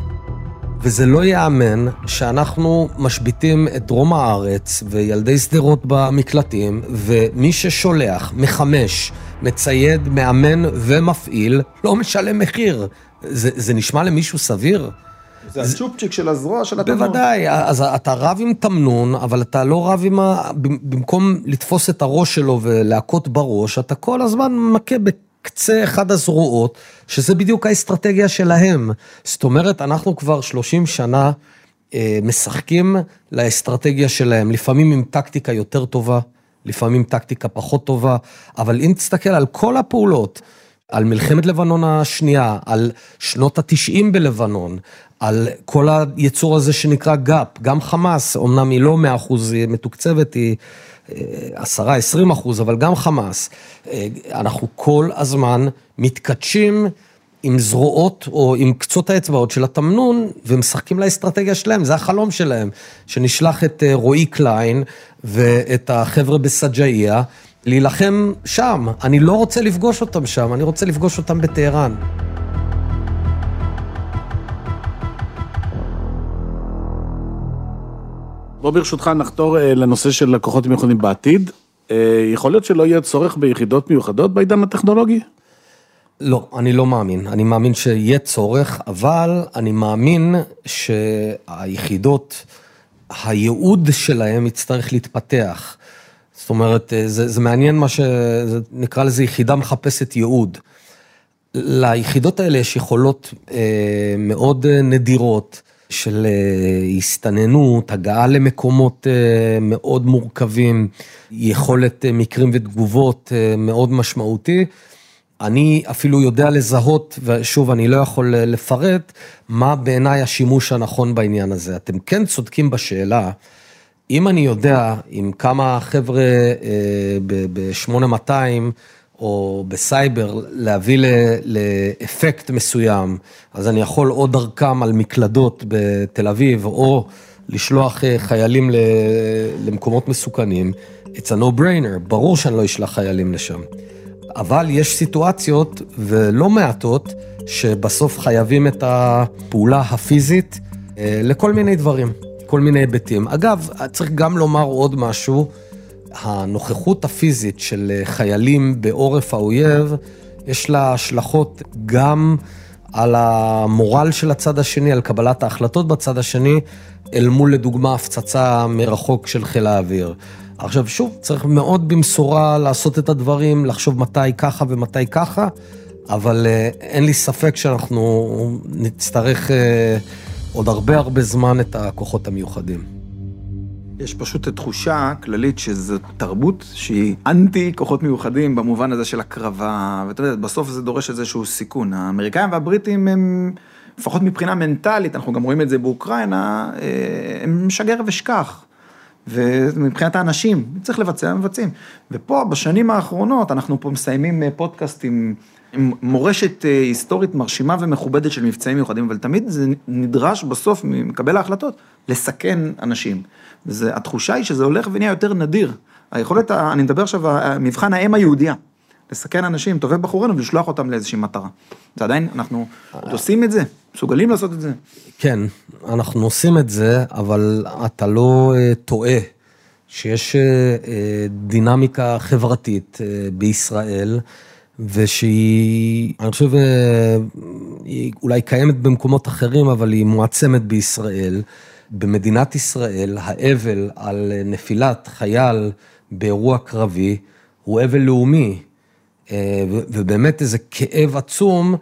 וזה לא ייאמן שאנחנו משביתים את דרום הארץ וילדי שדרות במקלטים, ומי ששולח, מחמש, מצייד, מאמן ומפעיל, לא משלם מחיר. זה, זה נשמע למישהו סביר? זה הצ'ופצ'יק של הזרוע של התמנון. בוודאי, אז אתה רב עם תמנון, אבל אתה לא רב עם ה... במקום לתפוס את הראש שלו ולהכות בראש, אתה כל הזמן מכה בקצה אחד הזרועות, שזה בדיוק האסטרטגיה שלהם. זאת אומרת, אנחנו כבר 30 שנה אה, משחקים לאסטרטגיה שלהם, לפעמים עם טקטיקה יותר טובה, לפעמים טקטיקה פחות טובה, אבל אם תסתכל על כל הפעולות, על מלחמת לבנון השנייה, על שנות התשעים בלבנון, על כל היצור הזה שנקרא גאפ, גם חמאס, אמנם היא לא 100 אחוז מתוקצבת, היא 10-20 אה, אחוז, אבל גם חמאס. אה, אנחנו כל הזמן מתכתשים עם זרועות או עם קצות האצבעות של התמנון ומשחקים לאסטרטגיה שלהם, זה החלום שלהם, שנשלח את אה, רועי קליין ואת החבר'ה בסג'איה להילחם שם. אני לא רוצה לפגוש אותם שם, אני רוצה לפגוש אותם בטהרן. בוא ברשותך נחתור אה, לנושא של לקוחות מיוחדים בעתיד. אה, יכול להיות שלא יהיה צורך ביחידות מיוחדות בעידן הטכנולוגי? לא, אני לא מאמין. אני מאמין שיהיה צורך, אבל אני מאמין שהיחידות, הייעוד שלהם יצטרך להתפתח. זאת אומרת, אה, זה, זה מעניין מה ש... נקרא לזה יחידה מחפשת ייעוד. ליחידות האלה יש יכולות אה, מאוד נדירות. של אה, הסתננות, הגעה למקומות אה, מאוד מורכבים, יכולת אה, מקרים ותגובות מאוד משמעותי. אני אפילו יודע לזהות, ושוב, אני לא יכול לפרט, מה בעיניי השימוש הנכון בעניין הזה. אתם כן צודקים בשאלה, אם אני יודע עם כמה חבר'ה ב-8200, או בסייבר להביא לאפקט מסוים, אז אני יכול או דרכם על מקלדות בתל אביב, או לשלוח אה, חיילים למקומות מסוכנים, it's a no-brainer, ברור שאני לא אשלח חיילים לשם. אבל יש סיטואציות, ולא מעטות, שבסוף חייבים את הפעולה הפיזית אה, לכל מיני דברים, כל מיני היבטים. אגב, צריך גם לומר עוד משהו, הנוכחות הפיזית של אה, חיילים בעורף האויב, יש לה השלכות גם על המורל של הצד השני, על קבלת ההחלטות בצד השני, אל מול לדוגמה הפצצה מרחוק של חיל האוויר. עכשיו שוב, צריך מאוד במשורה לעשות את הדברים, לחשוב מתי ככה ומתי ככה, אבל אה, אין לי ספק שאנחנו נצטרך אה, עוד הרבה הרבה זמן את הכוחות המיוחדים. יש פשוט תחושה כללית שזו תרבות שהיא אנטי כוחות מיוחדים במובן הזה של הקרבה, ואתה יודע, בסוף זה דורש איזשהו סיכון. האמריקאים והבריטים הם, לפחות מבחינה מנטלית, אנחנו גם רואים את זה באוקראינה, אה, הם שגר ושכח. ומבחינת האנשים, צריך לבצע, מבצעים. ופה, בשנים האחרונות, אנחנו פה מסיימים אה, פודקאסט עם, מורשת אה, היסטורית מרשימה ומכובדת של מבצעים מיוחדים, אבל תמיד זה נדרש בסוף ממקבל ההחלטות לסכן אנשים. והתחושה היא שזה הולך ונהיה יותר נדיר. היכולת, אני מדבר עכשיו, מבחן האם היהודייה. לסכן אנשים, טובי בחורינו, ולשלוח אותם לאיזושהי מטרה. זה עדיין, אנחנו עוד עושים את זה, מסוגלים לעשות את זה. כן, אנחנו עושים את זה, אבל אתה לא uh, טועה שיש uh, דינמיקה חברתית בישראל, ושהיא, אני חושב, uh, היא אולי קיימת במקומות אחרים, אבל היא מועצמת בישראל. במדינת ישראל, האבל על נפילת חייל באירוע קרבי הוא אבל לאומי. אה, ובאמת איזה כאב עצום,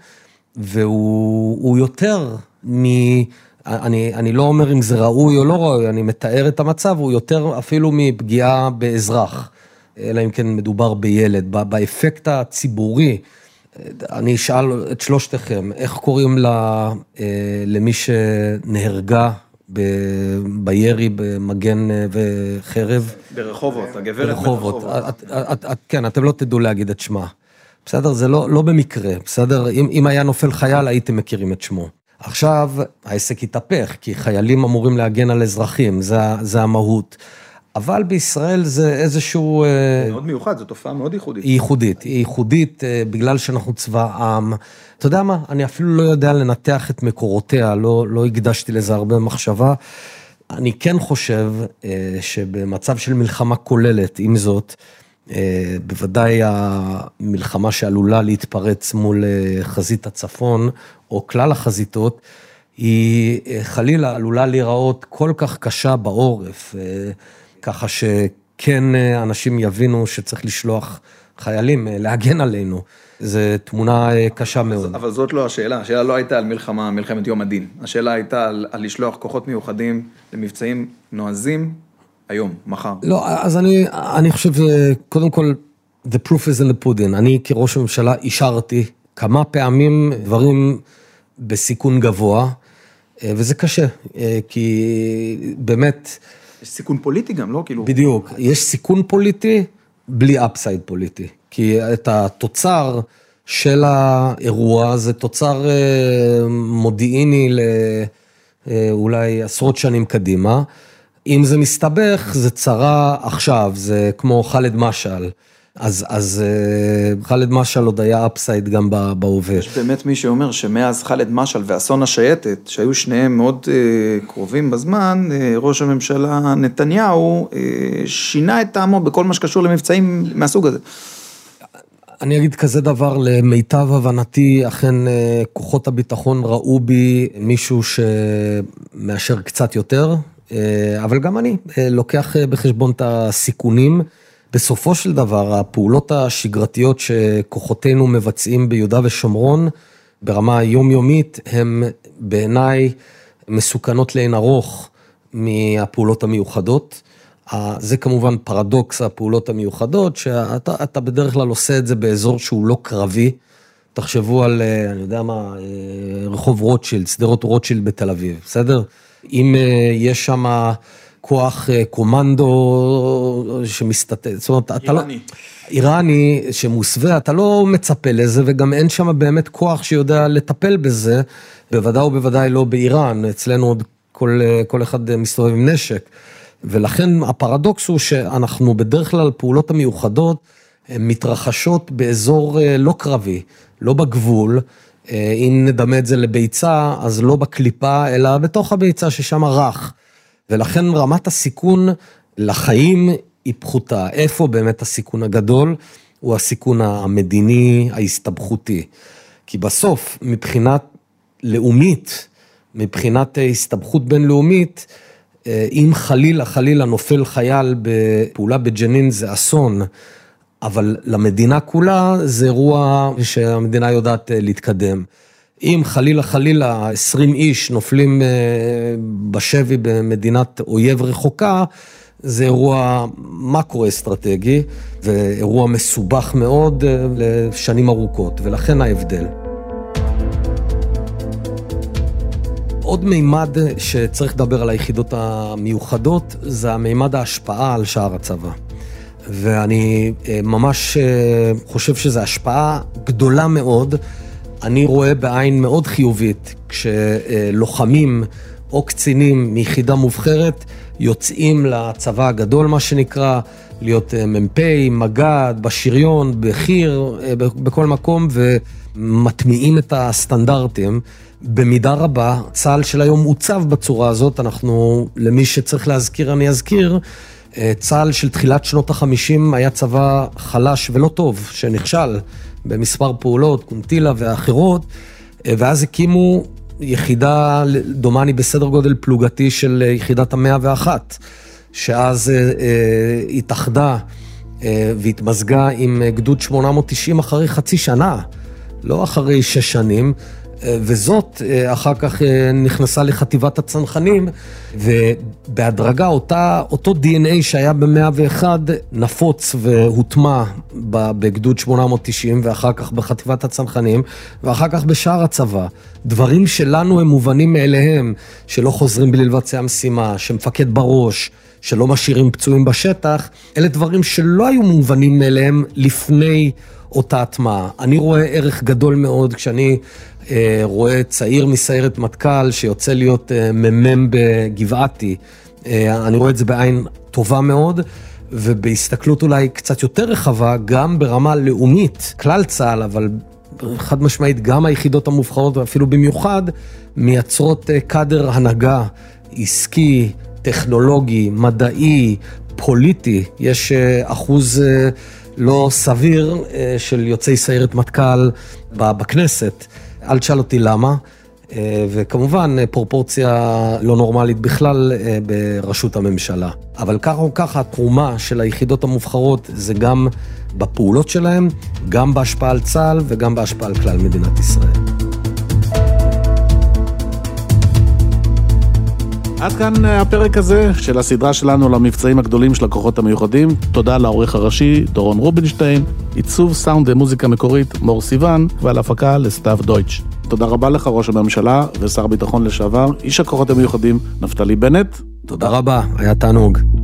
והוא יותר מ... אני, אני לא אומר אם זה ראוי או לא ראוי, אני מתאר את המצב, הוא יותר אפילו מפגיעה באזרח, אלא אם כן מדובר בילד. באפקט הציבורי, אני אשאל את שלושתכם, איך קוראים לה, אה, למי שנהרגה ב, בירי במגן אה, וחרב? ברחובות, הגברת ברחובות. את, את, את, כן, אתם לא תדעו להגיד את שמה. בסדר? זה לא, לא במקרה, בסדר? אם, אם היה נופל חייל, הייתם מכירים את שמו. עכשיו, העסק התהפך, כי חיילים אמורים להגן על אזרחים, זה, זה המהות. אבל בישראל זה איזשהו... אה, מאוד מיוחד, זו תופעה מאוד ייחודית. היא ייחודית, היא ייחודית אה, בגלל שאנחנו צבא עם. אתה יודע מה, אני אפילו לא יודע לנתח את מקורותיה, לא, לא הקדשתי לזה הרבה מחשבה. אני כן חושב אה, שבמצב של מלחמה כוללת, עם זאת, בוודאי המלחמה שעלולה להתפרץ מול חזית הצפון, או כלל החזיתות, היא חלילה עלולה להיראות כל כך קשה בעורף. ככה שכן אה, אנשים יבינו שצריך לשלוח חיילים אה, להגן עלינו. זו תמונה אה, קשה מאוד. אבל זאת לא השאלה, השאלה לא הייתה על מלחמה, מלחמת יום הדין. השאלה הייתה על, על לשלוח כוחות מיוחדים למבצעים נועזים היום, מחר. לא, אז אני, אני חושב, קודם כל, the proof is in the pudding. אני כראש הממשלה אישרתי כמה פעמים דברים בסיכון גבוה, וזה קשה, כי באמת... יש סיכון פוליטי גם, לא? כאילו... בדיוק, יש סיכון פוליטי בלי אפסייד פוליטי. כי את התוצר של האירוע זה תוצר אה, מודיעיני לאולי אה, עשרות שנים קדימה. אם זה מסתבך, זה צרה עכשיו, זה כמו ח'אלד משעל. אז, אז אה, ח'אלד משעל עוד היה אפסייד גם בהווה. יש באמת מי שאומר שמאז ח'אלד משעל ואסון השייטת, שהיו שניהם מאוד אה, קרובים בזמן, אה, ראש הממשלה נתניהו שינה את טעמו בכל מה שקשור למבצעים מהסוג הזה. אני אגיד כזה דבר, למיטב הבנתי, אכן כוחות הביטחון ראו בי מישהו שמאשר קצת יותר, אבל גם אני לוקח בחשבון את הסיכונים. בסופו של דבר, הפעולות השגרתיות שכוחותינו מבצעים ביהודה ושומרון, ברמה היומיומית, הם בעיניי מסוכנות לאין ארוך מהפעולות המיוחדות. זה כמובן פרדוקס הפעולות המיוחדות, שאתה בדרך כלל עושה את זה באזור שהוא לא קרבי. תחשבו על, אה, אני יודע מה, אה, רחוב רוטשילד, שדרות רוטשילד בתל אביב, בסדר? אם אה, יש שם... כוח אה, קומנדו שמסתתר, זאת אומרת, אתה לא... איראני שמוסווה, אתה לא מצפה לזה, וגם אין שם באמת כוח שיודע לטפל בזה, בוודאי ובוודאי לא באיראן, אצלנו עוד כל, אה, כל אחד מסתובב עם נשק. ולכן הפרדוקס הוא שאנחנו בדרך כלל, פעולות המיוחדות, מתרחשות באזור אה, לא קרבי, לא בגבול. אם נדמה את זה לביצה, אז לא בקליפה, אלא בתוך הביצה ששם רך. ולכן רמת הסיכון לחיים היא פחותה. איפה באמת הסיכון הגדול? הוא הסיכון המדיני, ההסתבכותי. כי בסוף, מבחינת לאומית, מבחינת הסתבכות בינלאומית, אה, אם חלילה, חלילה נופל חייל בפעולה בג'נין זה אסון, אבל למדינה כולה זה אירוע שהמדינה יודעת אה, להתקדם. אם חלילה חלילה 20 איש נופלים אה, בשבי במדינת אויב רחוקה, זה אירוע מקרו-אסטרטגי ואירוע מסובך מאוד אה, לשנים ארוכות, ולכן ההבדל. עוד מימד שצריך לדבר על היחידות המיוחדות, זה המימד ההשפעה על שער הצבא. ואני אה, ממש אה, חושב שזו השפעה גדולה מאוד. אני רואה בעין מאוד חיובית כשלוחמים או קצינים מיחידה מובחרת יוצאים לצבא הגדול, מה שנקרא, להיות אה, מ"פ, מג"ד, בשריון, בחי"ר, בכל מקום, ומטמיעים את הסטנדרטים. במידה רבה, צה"ל של היום עוצב בצורה הזאת, אנחנו, למי שצריך להזכיר, אני אזכיר, אה, צה"ל של תחילת שנות החמישים היה צבא חלש ולא טוב, שנכשל במספר פעולות, קונטילה ואחרות, אה, ואז הקימו יחידה, דומני בסדר גודל פלוגתי של יחידת המאה ואחת, שאז אה, התאחדה והתמזגה עם גדוד 890 אחרי חצי שנה, לא אחרי שש שנים. וזאת אה, אחר כך אה, נכנסה לחטיבת הצנחנים, ובהדרגה אותה, אותו DNA שהיה ב-101 נפוץ והוטמע בגדוד 890 ואחר כך בחטיבת הצנחנים, ואחר כך בשאר הצבא. דברים שלנו הם מובנים מאליהם, שלא חוזרים בלי לבצע משימה, שמפקד בראש, שלא משאירים פצועים בשטח, אלה דברים שלא היו מובנים מאליהם לפני אותה הטמעה. אני רואה ערך גדול מאוד כשאני אה, רואה צעיר מסיירת מטכ"ל שיוצא להיות אה, מ"מ בגבעתי. אה, אני רואה את זה בעין טובה מאוד. ובהסתכלות אולי קצת יותר רחבה, גם ברמה לאומית, כלל צה"ל, אבל חד משמעית גם היחידות המובחרות, ואפילו במיוחד, מייצרות קאדר הנהגה עסקי, טכנולוגי, מדעי, פוליטי. יש אחוז לא סביר של יוצאי סיירת מטכ"ל בכנסת. אל תשאל אותי למה. אה, וכמובן פרופורציה לא נורמלית בכלל אה, בראשות הממשלה. אבל ככה או ככה התרומה של היחידות המובחרות זה גם בפעולות שלהם, גם בהשפעה על צה"ל וגם בהשפעה על כלל מדינת ישראל. עד כאן אה, הפרק הזה של הסדרה שלנו למבצעים הגדולים של הכוחות המיוחדים. תודה לעורך הראשי דורון רובינשטיין, עיצוב סאונד ומוזיקה מקורית מור סיוון, ועל הפקה לסתיו דויטש. תודה רבה לך, ראש הממשלה ושר הביטחון לשעבר, איש הכוחות המיוחדים, נפתלי בנט. תודה רבה, היה תענוג.